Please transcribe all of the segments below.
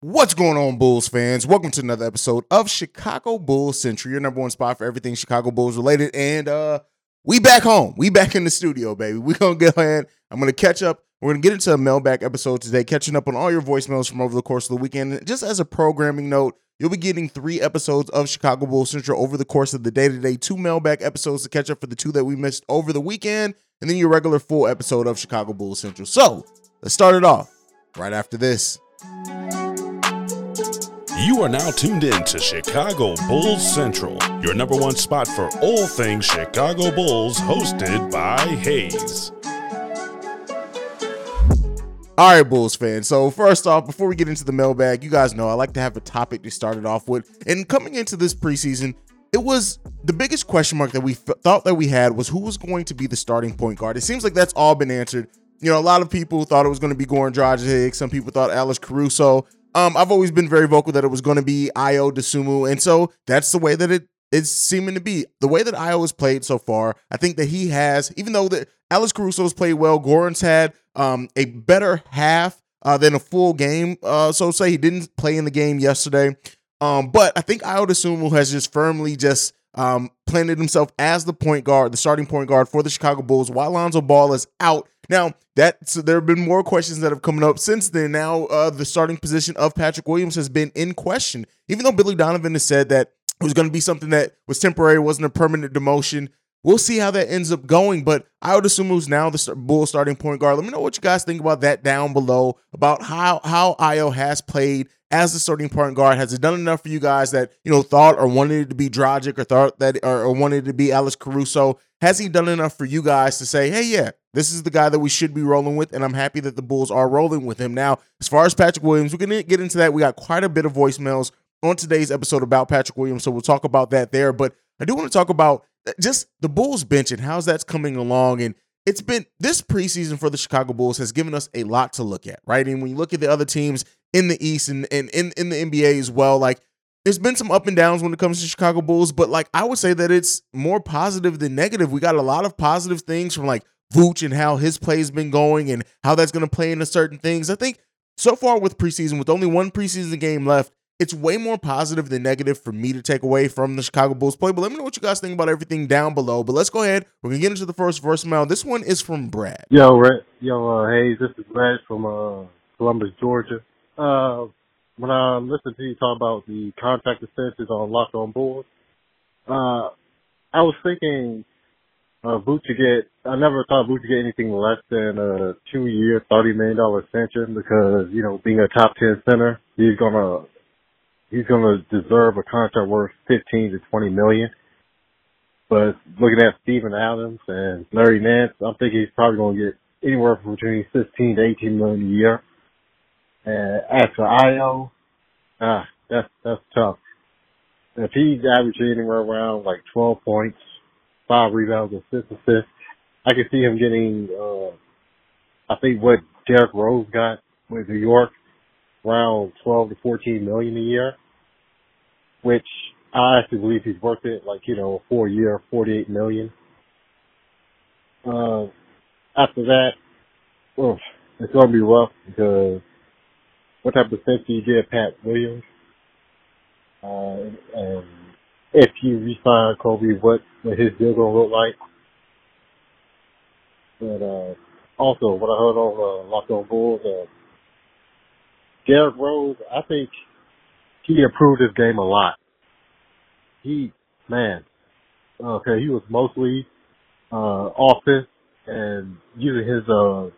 What's going on, Bulls fans? Welcome to another episode of Chicago Bulls Central, your number one spot for everything Chicago Bulls related. And uh we back home. We back in the studio, baby. We gonna go ahead. I'm gonna catch up. We're gonna get into a mailbag episode today, catching up on all your voicemails from over the course of the weekend. Just as a programming note, you'll be getting three episodes of Chicago Bulls Central over the course of the day to day, two mailbag episodes to catch up for the two that we missed over the weekend, and then your regular full episode of Chicago Bulls Central. So let's start it off right after this. You are now tuned in to Chicago Bulls Central, your number one spot for all things Chicago Bulls, hosted by Hayes. All right, Bulls fans. So first off, before we get into the mailbag, you guys know I like to have a topic to start it off with. And coming into this preseason, it was the biggest question mark that we f- thought that we had was who was going to be the starting point guard. It seems like that's all been answered. You know, a lot of people thought it was going to be Goran Dragic. Some people thought Alex Caruso. Um, I've always been very vocal that it was going to be Ayo Dosunmu, and so that's the way that it is seeming to be. The way that Ayo has played so far, I think that he has, even though that Alex Caruso's played well, Goran's had um, a better half uh, than a full game. Uh, so say he didn't play in the game yesterday. Um, but I think Ayo Dosunmu has just firmly just um, planted himself as the point guard, the starting point guard for the Chicago Bulls while Lonzo Ball is out. Now, that so there have been more questions that have come up since then. Now, uh, the starting position of Patrick Williams has been in question, even though Billy Donovan has said that it was going to be something that was temporary, wasn't a permanent demotion. We'll see how that ends up going, but I would assume who's now the Bull starting point guard. Let me know what you guys think about that down below, about how how Ayo has played as the starting point guard. Has it done enough for you guys that you know thought or wanted it to be Dragic or thought that or, or wanted it to be Alex Caruso? Has he done enough for you guys to say, hey, yeah, this is the guy that we should be rolling with, and I'm happy that the Bulls are rolling with him. Now, as far as Patrick Williams, we're gonna get into that. We got quite a bit of voicemails on today's episode about Patrick Williams, so we'll talk about that there. But I do want to talk about just the Bulls bench and how's that's coming along. And it's been this preseason for the Chicago Bulls has given us a lot to look at, right? And when you look at the other teams in the East and, and in, in the NBA as well, like there's been some up and downs when it comes to Chicago Bulls, but like I would say that it's more positive than negative. We got a lot of positive things from like Vooch and how his play has been going and how that's going to play into certain things. I think so far with preseason, with only one preseason game left, it's way more positive than negative for me to take away from the Chicago Bulls play. But let me know what you guys think about everything down below. But let's go ahead. We're gonna get into the first voicemail. This one is from Brad. Yo, Red, yo, uh, Hayes. This is Brad from uh, Columbus, Georgia. Uh, when I listened to you talk about the contract extensions on Locked On Bulls, uh, I was thinking uh, get. I never thought get anything less than a two-year, thirty million dollar extension because you know being a top ten center, he's gonna he's gonna deserve a contract worth fifteen to twenty million. But looking at Steven Adams and Larry Nance, I'm thinking he's probably gonna get anywhere from between sixteen to eighteen million a year. And as for Ayo, ah, that's that's tough. If he's averaging anywhere around like twelve points, five rebounds, and six assists, I can see him getting uh I think what Derrick Rose got with New York around 12 to 14 million a year, which I actually believe he's worth it, like, you know, four year, 48 million. Uh, after that, oof, it's going to be rough because what type of sense do you get Pat Williams? Uh, and if you resign Coby, what, what his deal going to look like? But, uh, also, what I heard on, uh, Locked on Bulls, uh, Derrick Rose, I think he improved his game a lot. He, man, okay, he was mostly uh, offense and using his uh,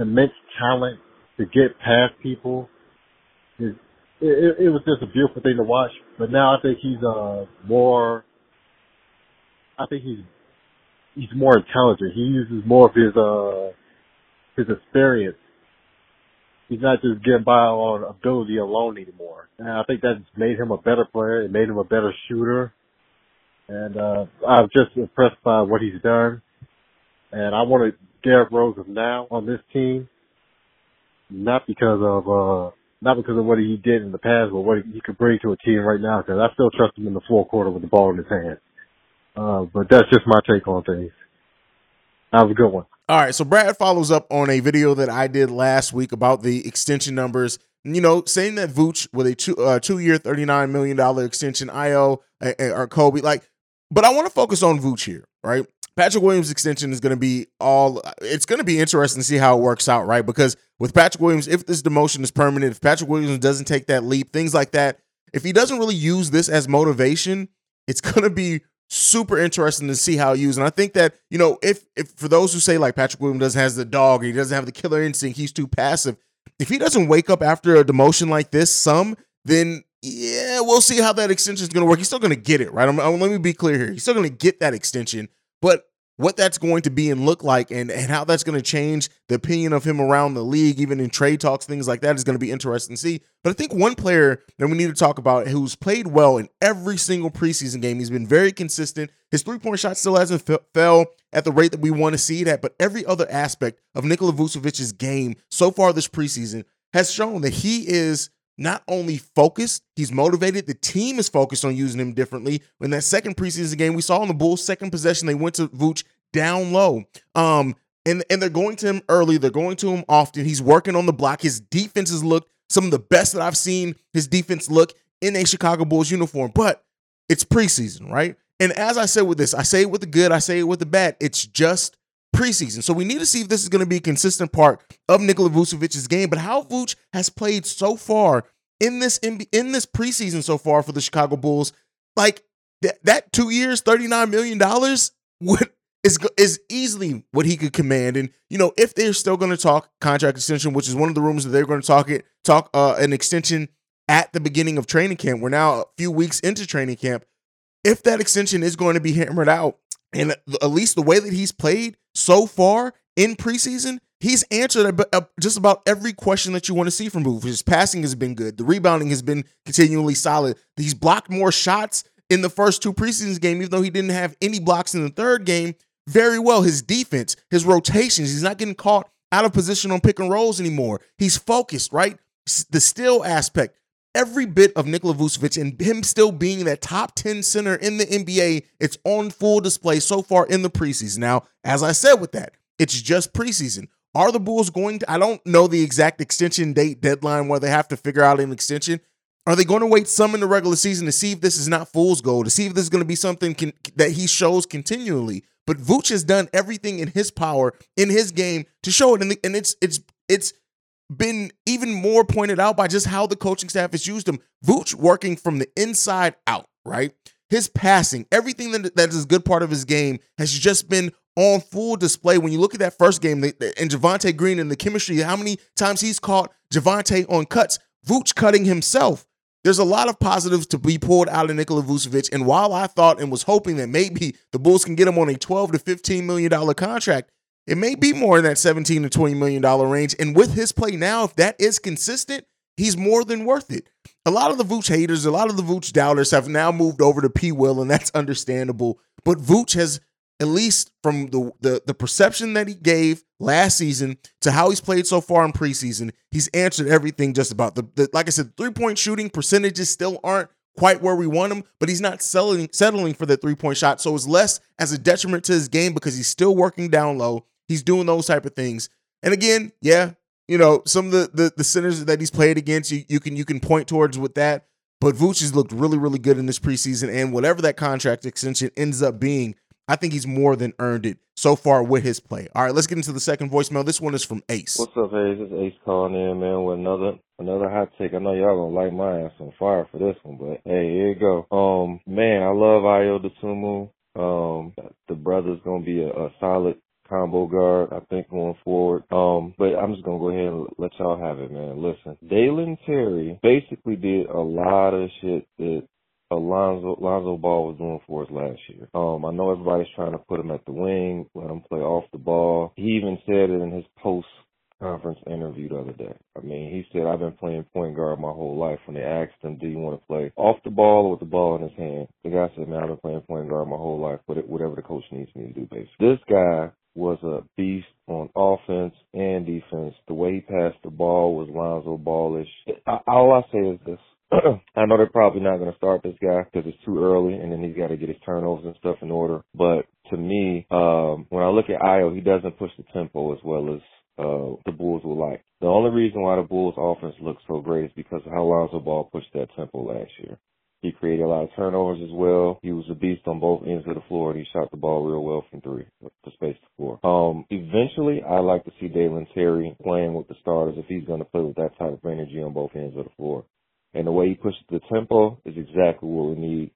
immense talent to get past people. It, it, it was just a beautiful thing to watch. But now I think he's uh, more. I think he's he's more intelligent. He uses more of his uh his experience he's not just getting by on ability alone anymore. And I think that's made him a better player. It made him a better shooter. And uh I'm just impressed by what he's done. And I wanted Derrick Rose of now on this team, not because of uh not because of what he did in the past, but what he could bring to a team right now. Because I still trust him in the fourth quarter with the ball in his hand. Uh, but that's just my take on things. Have a good one. All right, so Brad follows up on a video that I did last week about the extension numbers. You know, saying that Vooch with a two uh, two year, thirty nine million dollar extension, Ayo or Coby, like, but I want to focus on Vooch here, right? Patrick Williams' extension is going to be all. It's going to be interesting to see how it works out, right? Because with Patrick Williams, if this demotion is permanent, if Patrick Williams doesn't take that leap, things like that, if he doesn't really use this as motivation, it's going to be super interesting to see how he used. And I think that you know, if if for those who say like Patrick Williams doesn't has the dog, he doesn't have the killer instinct, he's too passive. If he doesn't wake up after a demotion like this, some then yeah, we'll see how that extension is going to work. He's still going to get it, right? I'm, I'm, let me be clear here. He's still going to get that extension, but what that's going to be and look like and, and how that's going to change the opinion of him around the league, even in trade talks, things like that is going to be interesting to see. But I think one player that we need to talk about who's played well in every single preseason game, he's been very consistent. His three point shot still hasn't f- fell at the rate that we want to see it at, but every other aspect of Nikola Vucevic's game so far this preseason has shown that he is not only focused, he's motivated. The team is focused on using him differently. In that second preseason game, we saw in the Bulls' second possession, they went to Vooch down low. Um, and, and they're going to him early. They're going to him often. He's working on the block. His defense has looked some of the best that I've seen his defense look in a Chicago Bulls uniform. But it's preseason, right? And as I said with this, I say it with the good, I say it with the bad. It's just preseason. So we need to see if this is going to be a consistent part of Nikola Vucevic's game. But how Vooch has played so far in this in, in this preseason so far for the Chicago Bulls, like that that two years, thirty nine million dollars would is is easily what he could command. And you know, if they're still going to talk contract extension, which is one of the rumors that they're going to talk it talk uh, an extension at the beginning of training camp. We're now a few weeks into training camp. If that extension is going to be hammered out, and at least the way that he's played so far in preseason, he's answered just about every question that you want to see from Vooch. His passing has been good. The rebounding has been continually solid. He's blocked more shots in the first two preseason games, even though he didn't have any blocks in the third game. Very well. His defense, his rotations, he's not getting caught out of position on pick and rolls anymore. He's focused, right? The still aspect, every bit of Nikola Vucevic and him still being that top 10 center in the NBA, it's on full display so far in the preseason. Now, as I said with that, it's just preseason. Are the Bulls going to? I don't know the exact extension date deadline where they have to figure out an extension. Are they going to wait some in the regular season to see if this is not fool's gold, to see if this is going to be something can, that he shows continually? But Vooch has done everything in his power in his game to show it, and, the, and it's it's it's been even more pointed out by just how the coaching staff has used him. Vooch working from the inside out, right? His passing, everything that, that is a good part of his game has just been on full display. When you look at that first game and Javonte Green and the chemistry, how many times he's caught Javonte on cuts, Vooch cutting himself. There's a lot of positives to be pulled out of Nikola Vucevic. And while I thought and was hoping that maybe the Bulls can get him on a 12 to 15 million dollar contract, it may be more in that 17 to 20 million dollar range. And with his play now, if that is consistent, he's more than worth it. A lot of the Vooch haters, a lot of the Vooch doubters have now moved over to P. Will, and that's understandable. But Vooch has, at least from the, the the perception that he gave last season to how he's played so far in preseason, he's answered everything just about the, the like I said, three point shooting percentages still aren't quite where we want him, but he's not settling settling for the three point shot. So it's less as a detriment to his game because he's still working down low. He's doing those type of things. And again, yeah, you know, some of the the, the centers that he's played against, you, you can you can point towards with that. But Vooch has looked really, really good in this preseason. And whatever that contract extension ends up being, I think he's more than earned it so far with his play. All right, let's get into the second voicemail. This one is from Ace. What's up, Ace? It's Ace calling in, man, with another another hot take. I know y'all gonna light my ass on fire for this one, but hey, here you go. Um, man, I love Dosunmu. Um, the brother's gonna be a, a solid combo guard, I think, going forward. Um, but I'm just gonna go ahead and let y'all have it, man. Listen, Dalen Terry basically did a lot of shit that Alonzo Alonzo Ball was doing for us last year. Um, I know everybody's trying to put him at the wing, let him play off the ball. He even said it in his post conference interview the other day. I mean, he said, I've been playing point guard my whole life. When they asked him, do you want to play off the ball or with the ball in his hand? The guy said, man, I've been playing point guard my whole life, but whatever the coach needs me to do, basically. This guy was a beast on offense and defense. The way he passed the ball was Lonzo Ballish. All I say is this. I know they're probably not going to start this guy because it's too early and then he's got to get his turnovers and stuff in order. But to me, um, when I look at Ayo, he doesn't push the tempo as well as uh, the Bulls would like. The only reason why the Bulls offense looks so great is because of how Lonzo Ball pushed that tempo last year. He created a lot of turnovers as well. He was a beast on both ends of the floor, and he shot the ball real well from three to space the floor. Um, eventually, I like to see Dalen Terry playing with the starters if he's going to play with that type of energy on both ends of the floor. And the way he pushes the tempo is exactly what we need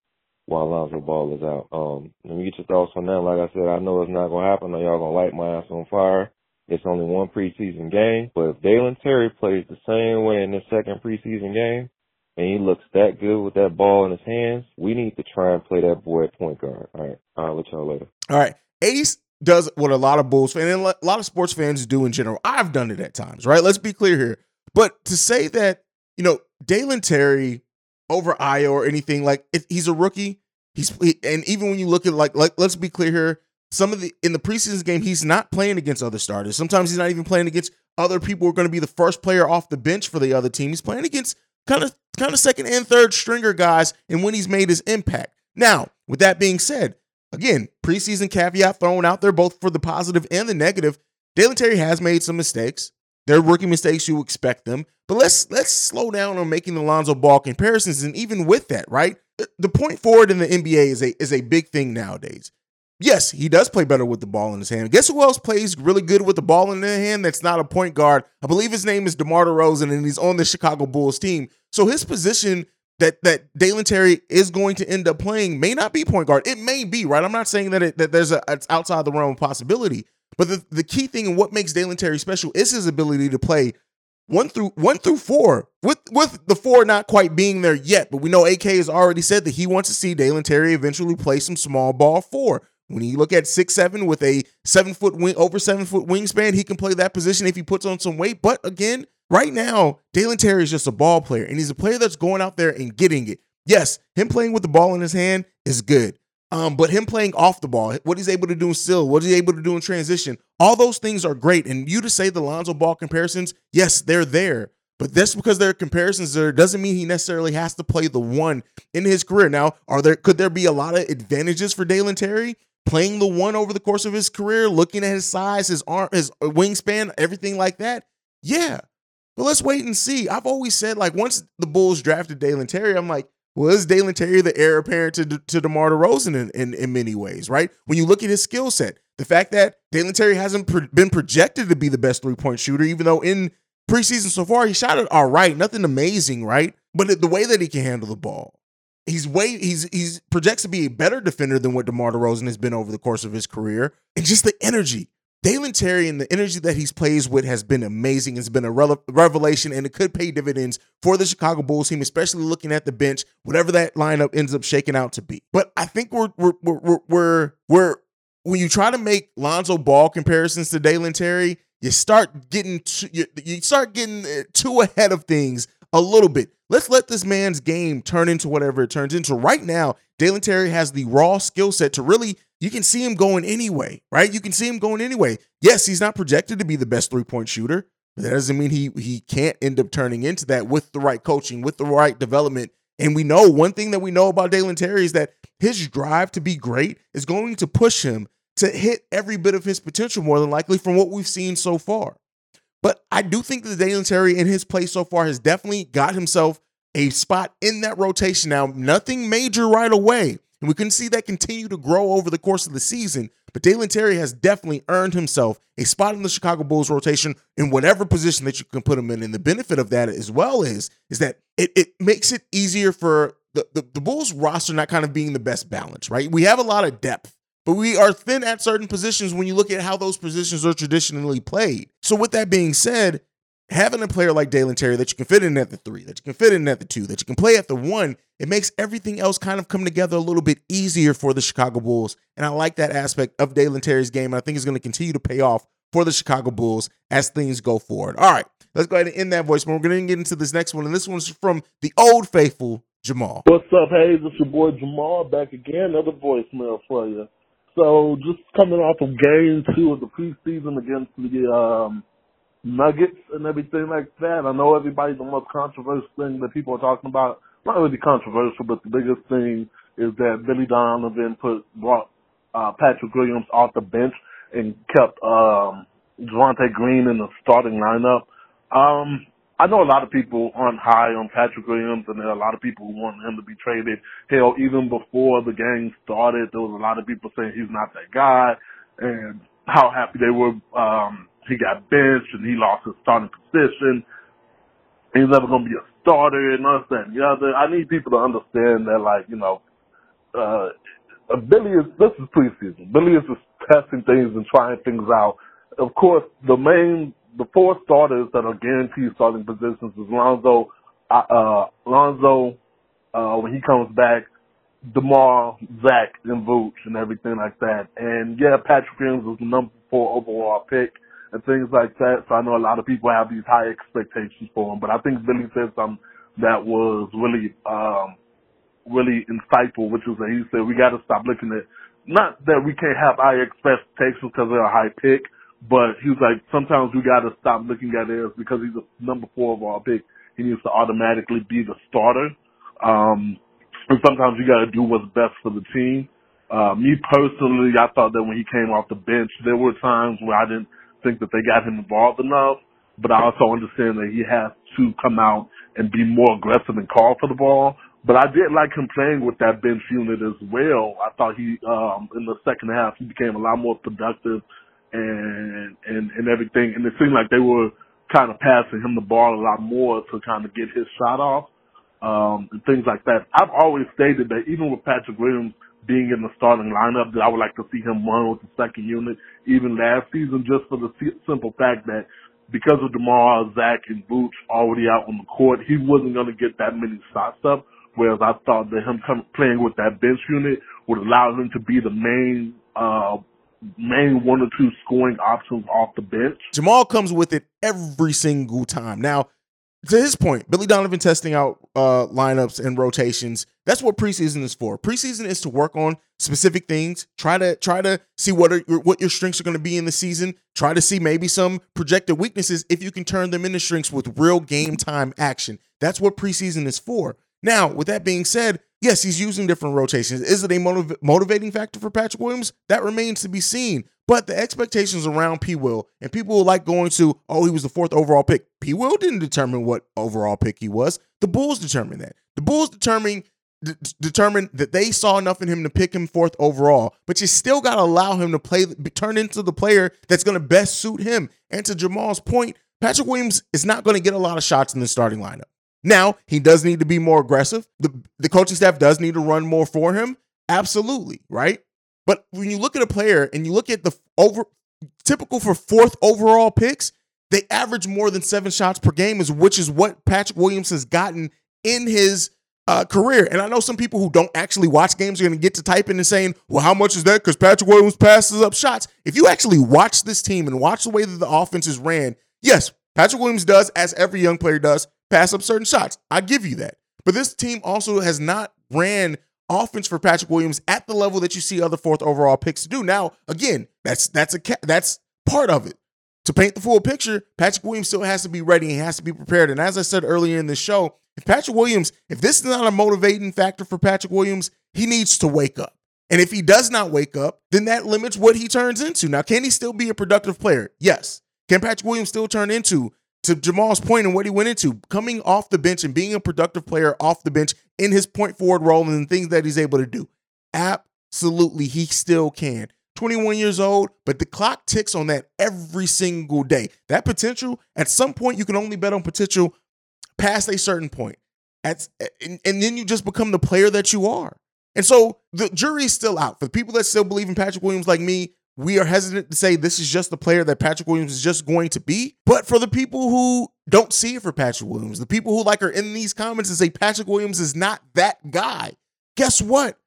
while Lonzo Ball is out. Um, let me get your thoughts on that. Like I said, I know it's not going to happen. I know y'all going to light my ass on fire. It's only one preseason game, but if Dalen Terry plays the same way in this second preseason game, and he looks that good with that ball in his hands, we need to try and play that boy at point guard. All right. I'll let y'all later. All right. Ace does what a lot of Bulls fans and a lot of sports fans do in general. I've done it at times, right? Let's be clear here. But to say that, you know, Dalen Terry over Ayo or anything like he's a rookie. He's and even when you look at like like let's be clear here, some of the in the preseason game he's not playing against other starters. Sometimes he's not even playing against other people who are going to be the first player off the bench for the other team. He's playing against kind of kind of second and third stringer guys and when he's made his impact. Now, with that being said, again, preseason caveat thrown out there both for the positive and the negative. Dalen Terry has made some mistakes. They're rookie mistakes you expect them. But let's let's slow down on making the Lonzo Ball comparisons. And even with that, right? The point forward in the NBA is a is a big thing nowadays. Yes, he does play better with the ball in his hand. Guess who else plays really good with the ball in their hand that's not a point guard? I believe his name is DeMar DeRozan, and he's on the Chicago Bulls team. So his position that that Dalen Terry is going to end up playing may not be point guard. It may be, right? I'm not saying that it, that there's a it's outside the realm of possibility. But the, the key thing and what makes Dalen Terry special is his ability to play one through one through four, with with the four not quite being there yet. But we know AK has already said that he wants to see Dalen Terry eventually play some small ball four. When you look at six seven with a seven foot wing over seven foot wingspan, he can play that position if he puts on some weight. But again, right now, Dalen Terry is just a ball player, and he's a player that's going out there and getting it. Yes, him playing with the ball in his hand is good. Um, but him playing off the ball, what he's able to do in still, what he's able to do in transition, all those things are great. And you to say the Lonzo Ball comparisons, yes, they're there. But that's because there are comparisons there doesn't mean he necessarily has to play the one in his career. Now, are there could there be a lot of advantages for Dalen Terry? Playing the one over the course of his career, looking at his size, his arm, his wingspan, everything like that. Yeah. But let's wait and see. I've always said, like, once the Bulls drafted Dalen Terry, I'm like, was Dalen Terry the heir apparent to, to DeMar DeRozan in, in, in many ways, right? When you look at his skill set, the fact that Dalen Terry hasn't been projected to be the best three point shooter, even though in preseason so far he shot it all right, nothing amazing, right? But the way that he can handle the ball, He's way he's he's projects to be a better defender than what DeMar DeRozan has been over the course of his career, and just the energy. Dalen Terry and the energy that he's plays with has been amazing. It's been a rele- revelation, and it could pay dividends for the Chicago Bulls team, especially looking at the bench, whatever that lineup ends up shaking out to be. But I think we're we're we're we're, we're when you try to make Lonzo Ball comparisons to Dalen Terry, you start getting too, you, you start getting uh, too ahead of things a little bit. Let's let this man's game turn into whatever it turns into. Right now, Dalen Terry has the raw skill set to really, you can see him going anyway, right? You can see him going anyway. Yes, he's not projected to be the best three point shooter, but that doesn't mean he he can't end up turning into that with the right coaching, with the right development. And we know one thing that we know about Dalen Terry is that his drive to be great is going to push him to hit every bit of his potential more than likely from what we've seen so far. But I do think that Dalen Terry in his play so far has definitely got himself a spot in that rotation. Now, nothing major right away. And we can see that continue to grow over the course of the season. But Dalen Terry has definitely earned himself a spot in the Chicago Bulls rotation in whatever position that you can put him in. And the benefit of that as well is, is that it, it makes it easier for the, the, the Bulls roster not kind of being the best balance, right? We have a lot of depth but we are thin at certain positions when you look at how those positions are traditionally played. So, with that being said, having a player like Dalen Terry that you can fit in at the three, that you can fit in at the two, that you can play at the one, it makes everything else kind of come together a little bit easier for the Chicago Bulls. And I like that aspect of Dalen Terry's game. And I think it's going to continue to pay off for the Chicago Bulls as things go forward. All right, let's go ahead and end that voicemail. We're going to get into this next one. And this one's from the old faithful Jamal. What's up, hey? It's your boy Jamal back again. Another voicemail for you. So just coming off of game two of the preseason against the um, Nuggets and everything like that, I know everybody's the most controversial thing that people are talking about. Not really controversial, but the biggest thing is that Billy Donovan put brought uh, Patrick Williams off the bench and kept um, Javonte Green in the starting lineup. Um, I know a lot of people aren't high on Patrick Williams, and there are a lot of people who want him to be traded. Hell, even before the game started, there was a lot of people saying he's not that guy, and how happy they were. Um, he got benched and he lost his starting position. He's never going to be a starter and this, that. I need people to understand that, like, you know, uh, Billy is, this is preseason. Billy is just testing things and trying things out. Of course, the main the four starters that are guaranteed starting positions is Lonzo, uh, uh, Lonzo, uh, when he comes back, DeMar, Zach, and Vooch and everything like that. And yeah, Patrick Williams was the number four overall pick and things like that. So I know a lot of people have these high expectations for him, but I think Billy said something that was really, um, really insightful, which was that he said we got to stop looking at not that we can't have high expectations because they're a high pick, but he was like, sometimes we got to stop looking at it because he's a number four overall pick. He needs to automatically be the starter. Um, and sometimes you got to do what's best for the team. Uh, me personally, I thought that when he came off the bench, there were times where I didn't think that they got him involved enough. But I also understand that he has to come out and be more aggressive and call for the ball. But I did like him playing with that bench unit as well. I thought he, um, in the second half, he became a lot more productive and and and everything. And it seemed like they were kind of passing him the ball a lot more to kind of get his shot off um, and things like that. I've always stated that even with Patrick Williams being in the starting lineup, that I would like to see him run with the second unit even last season, just for the simple fact that because of DeMar, Zach, and Vooch already out on the court, he wasn't going to get that many shots up. Whereas I thought that him come, playing with that bench unit would allow him to be the main uh, main one or two scoring options off the bench. Jamal comes with it every single time. Now, to his point, Billy Donovan testing out uh, lineups and rotations. That's what preseason is for. Preseason is to work on specific things. Try to try to see what are what your strengths are going to be in the season. Try to see maybe some projected weaknesses if you can turn them into strengths with real game time action. That's what preseason is for. Now, with that being said, yes, he's using different rotations. Is it a motiv- motivating factor for Patrick Williams? That remains to be seen. But the expectations around P. Will and people will like going to, oh, he was the fourth overall pick. P. Will didn't determine what overall pick he was. The Bulls determined that. The Bulls determined d- determined that they saw enough in him to pick him fourth overall. But you still got to allow him to play, turn into the player that's going to best suit him. And to Jamal's point, Patrick Williams is not going to get a lot of shots in the starting lineup. Now, he does need to be more aggressive. The, the coaching staff does need to run more for him. Absolutely, right? But when you look at a player and you look at the over typical for fourth overall picks, they average more than seven shots per game, is which is what Patrick Williams has gotten in his uh, career. And I know some people who don't actually watch games are going to get to typing and saying, well, how much is that? Because Patrick Williams passes up shots. If you actually watch this team and watch the way that the offense is ran, yes, Patrick Williams does, as every young player does, pass up certain shots. I give you that. But this team also has not ran offense for Patrick Williams at the level that you see other fourth overall picks do. Now, again, that's that's a that's part of it. To paint the full picture, Patrick Williams still has to be ready. He has to be prepared. And as I said earlier in the show, if Patrick Williams, if this is not a motivating factor for Patrick Williams, he needs to wake up. And if he does not wake up, then that limits what he turns into. Now, can he still be a productive player? Yes. Can Patrick Williams still turn into to Jamal's point and what he went into, coming off the bench and being a productive player off the bench in his point forward role and the things that he's able to do. Absolutely, he still can. 21 years old, but the clock ticks on that every single day. That potential, at some point, you can only bet on potential past a certain point. At, and, and then you just become the player that you are. And so the jury's still out. For the people that still believe in Patrick Williams like me, we are hesitant to say this is just the player that Patrick Williams is just going to be. But for the people who don't see it for Patrick Williams, the people who like are in these comments and say Patrick Williams is not that guy, guess what?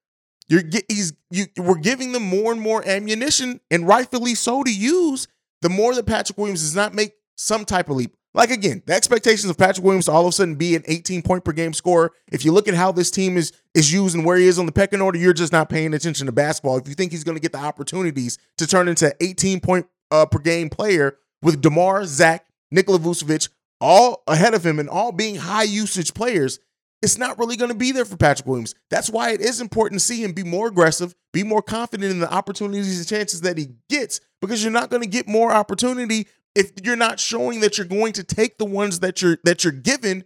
You're he's you we're giving them more and more ammunition, and rightfully so to use. The more that Patrick Williams does not make some type of leap, like again, the expectations of Patrick Williams to all of a sudden be an 18 point per game scorer. If you look at how this team is is used and where he is on the pecking order, you're just not paying attention to basketball. If you think he's going to get the opportunities to turn into 18 point uh, per game player with Demar, Zach, Nikola Vucevic, all ahead of him and all being high usage players, it's not really going to be there for Patrick Williams. That's why it is important to see him be more aggressive, be more confident in the opportunities and chances that he gets, because you're not going to get more opportunity if you're not showing that you're going to take the ones that you're that you're given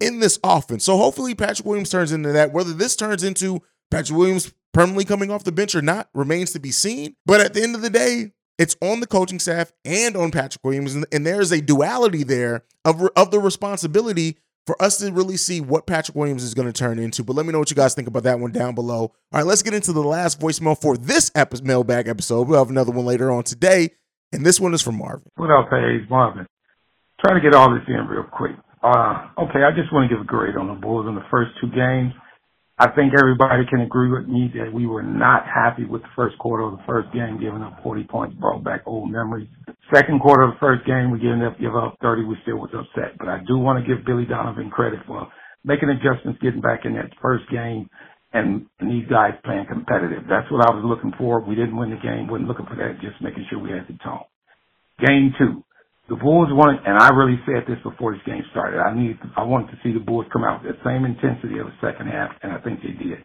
in this offense. So hopefully Patrick Williams turns into that. Whether this turns into Patrick Williams permanently coming off the bench or not remains to be seen. But at the end of the day, it's on the coaching staff and on Patrick Williams, and, and there's a duality there of of the responsibility for us to really see what Patrick Williams is going to turn into. But let me know what you guys think about that one down below. All right, let's get into the last voicemail for this mailbag episode. We'll have another one later on today, and this one is from Marvin. What up, Hayes? Marvin. Try to get all this in real quick. Uh, okay, I just want to give a grade on the Bulls in the first two games. I think everybody can agree with me that we were not happy with the first quarter of the first game, giving up 40 points, brought back old memories. Second quarter of the first game, we gave up, give up 30. We still was upset, but I do want to give Billy Donovan credit for making adjustments, getting back in that first game, and, these guys playing competitive. That's what I was looking for. We didn't win the game, wasn't looking for that, just making sure we had the tone. Game two, the Bulls wanted, and I really said this before this game started. I needed, I wanted to see the Bulls come out with the same intensity of the second half, and I think they did.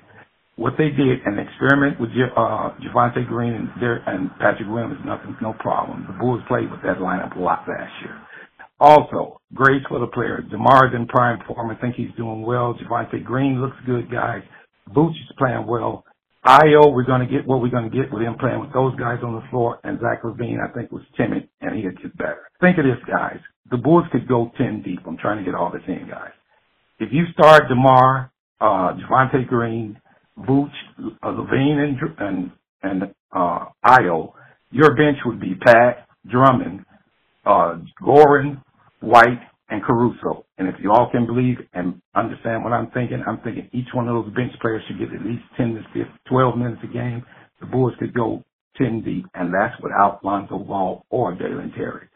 What they did, an experiment with uh, Javonte Green and, their, and Patrick Williams, nothing, no problem. The Bulls played with that lineup a lot last year. Also, grades for the players. DeMar's in prime form. I think he's doing well. Javonte Green looks good, guys. Vooch is playing well. Ayo, we're going to get what we're going to get with him playing with those guys on the floor. And Zach LaVine, I think, was timid, and he'll get better. Think of this, guys. The Bulls could go 10 deep. I'm trying to get all this in, guys. If you start DeMar, uh, Javonte Green, Vooch, uh, LaVine, and, and, and uh, Ayo, your bench would be Pat, Drummond, uh, Goran, White, and Caruso. And if you all can believe and understand what I'm thinking, I'm thinking each one of those bench players should get at least 10 to 15, 12 minutes a game. The Bulls could go 10 deep, and that's without Lonzo Ball or Dalen Terry.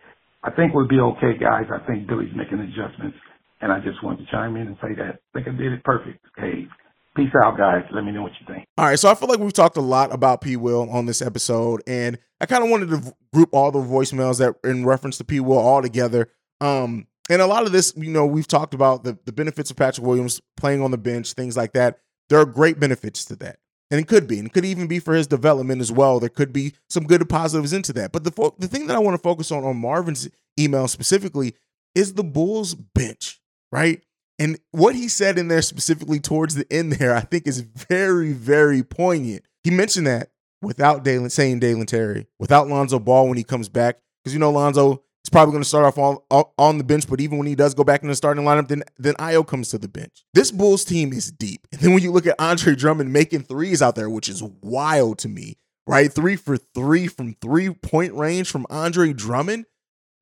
I think we'll be okay, guys. I think Billy's making adjustments, and I just wanted to chime in and say that. I think I did it perfect. Hey, peace out, guys. Let me know what you think. All right, so I feel like we've talked a lot about P. Will on this episode, and I kind of wanted to group all the voicemails that in reference to P. Will all together. Um, and a lot of this, you know, we've talked about the, the benefits of Patrick Williams playing on the bench, things like that. There are great benefits to that. And it could be, and it could even be for his development as well. There could be some good positives into that. But the fo- the thing that I want to focus on on Marvin's email specifically is the Bulls bench, right? And what he said in there specifically towards the end there, I think is very, very poignant. He mentioned that without Dalen, saying Dalen Terry, without Lonzo Ball when he comes back, because you know Lonzo He's probably going to start off on, on the bench, but even when he does go back in the starting lineup, then then Ayo comes to the bench. This Bulls team is deep. And then when you look at Andre Drummond making threes out there, which is wild to me, right? Three for three from three point range from Andre Drummond.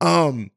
Um,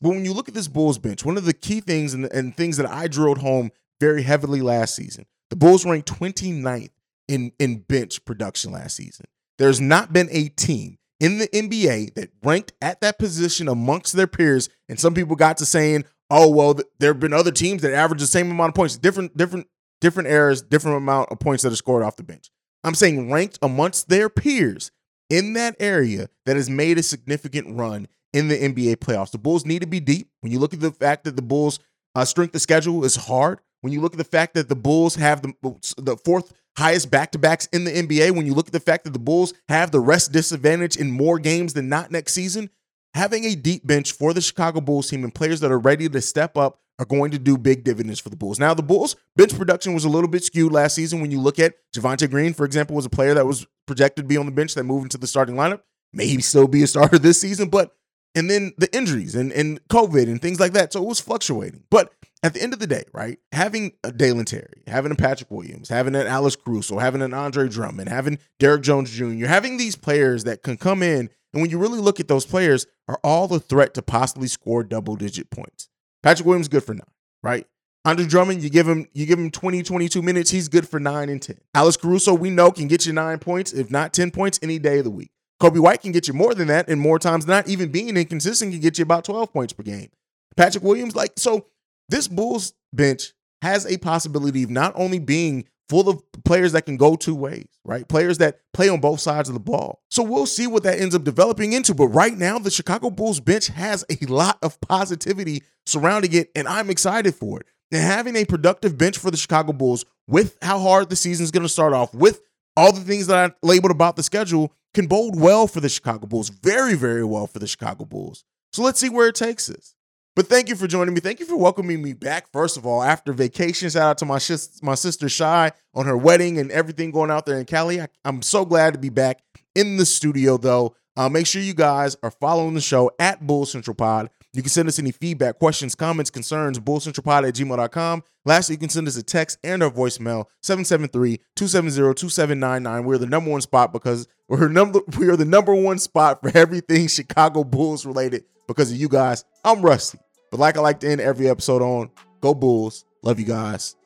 but when you look at this Bulls bench, one of the key things and, and things that I drilled home very heavily last season, the Bulls ranked 29th in, in bench production last season. There's not been a team in the NBA that ranked at that position amongst their peers. And some people got to saying, "Oh, well, th- there have been other teams that average the same amount of points, different, different, different errors, different amount of points that are scored off the bench." I'm saying ranked amongst their peers in that area that has made a significant run in the NBA playoffs. The Bulls need to be deep. When you look at the fact that the Bulls' uh, strength of schedule is hard, when you look at the fact that the Bulls have the the fourth highest back to backs in the NBA, when you look at the fact that the Bulls have the rest disadvantage in more games than not next season, having a deep bench for the Chicago Bulls team and players that are ready to step up are going to do big dividends for the Bulls. Now, the Bulls bench production was a little bit skewed last season when you look at Javonte Green, for example, was a player that was projected to be on the bench that moved into the starting lineup. Maybe still be a starter this season, but and then the injuries and, and COVID and things like that. So it was fluctuating. But at the end of the day, right, having a Dalen Terry, having a Patrick Williams, having an Alex Caruso, having an Andre Drummond, having Derrick Jones Jr., having these players that can come in, and when you really look at those players, are all the threat to possibly score double digit points. Patrick Williams good for nine, right? Andre Drummond, you give him you give him 20, 22 minutes, he's good for nine and 10. Alex Caruso, we know, can get you nine points, if not 10 points, any day of the week. Coby White can get you more than that, and more times than not even being inconsistent can get you about 12 points per game. Patrick Williams, like, so this Bulls bench has a possibility of not only being full of players that can go two ways, right? Players that play on both sides of the ball. So we'll see what that ends up developing into. But right now, the Chicago Bulls bench has a lot of positivity surrounding it, and I'm excited for it. and having a productive bench for the Chicago Bulls with how hard the season's going to start off, with all the things that I labeled about the schedule, can bode well for the Chicago Bulls. Very, very well for the Chicago Bulls. So let's see where it takes us. But thank you for joining me. Thank you for welcoming me back. First of all, after vacation, shout out to my sh- my sister Shy on her wedding and everything going out there in Cali. I, am so glad to be back in the studio, though. Uh, make sure you guys are following the show at Bull Central Pod. You can send us any feedback, questions, comments, concerns, bullcentralpod at gmail.com. Lastly, you can send us a text and our voicemail, 773-270-2799. We're the number one spot because we're number we are the number one spot for everything Chicago Bulls related because of you guys. I'm Rusty. But like I like to end every episode on, go Bulls. Love you guys.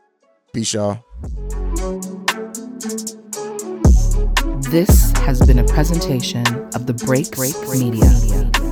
Peace, y'all. This has been a presentation of the Break Break Media.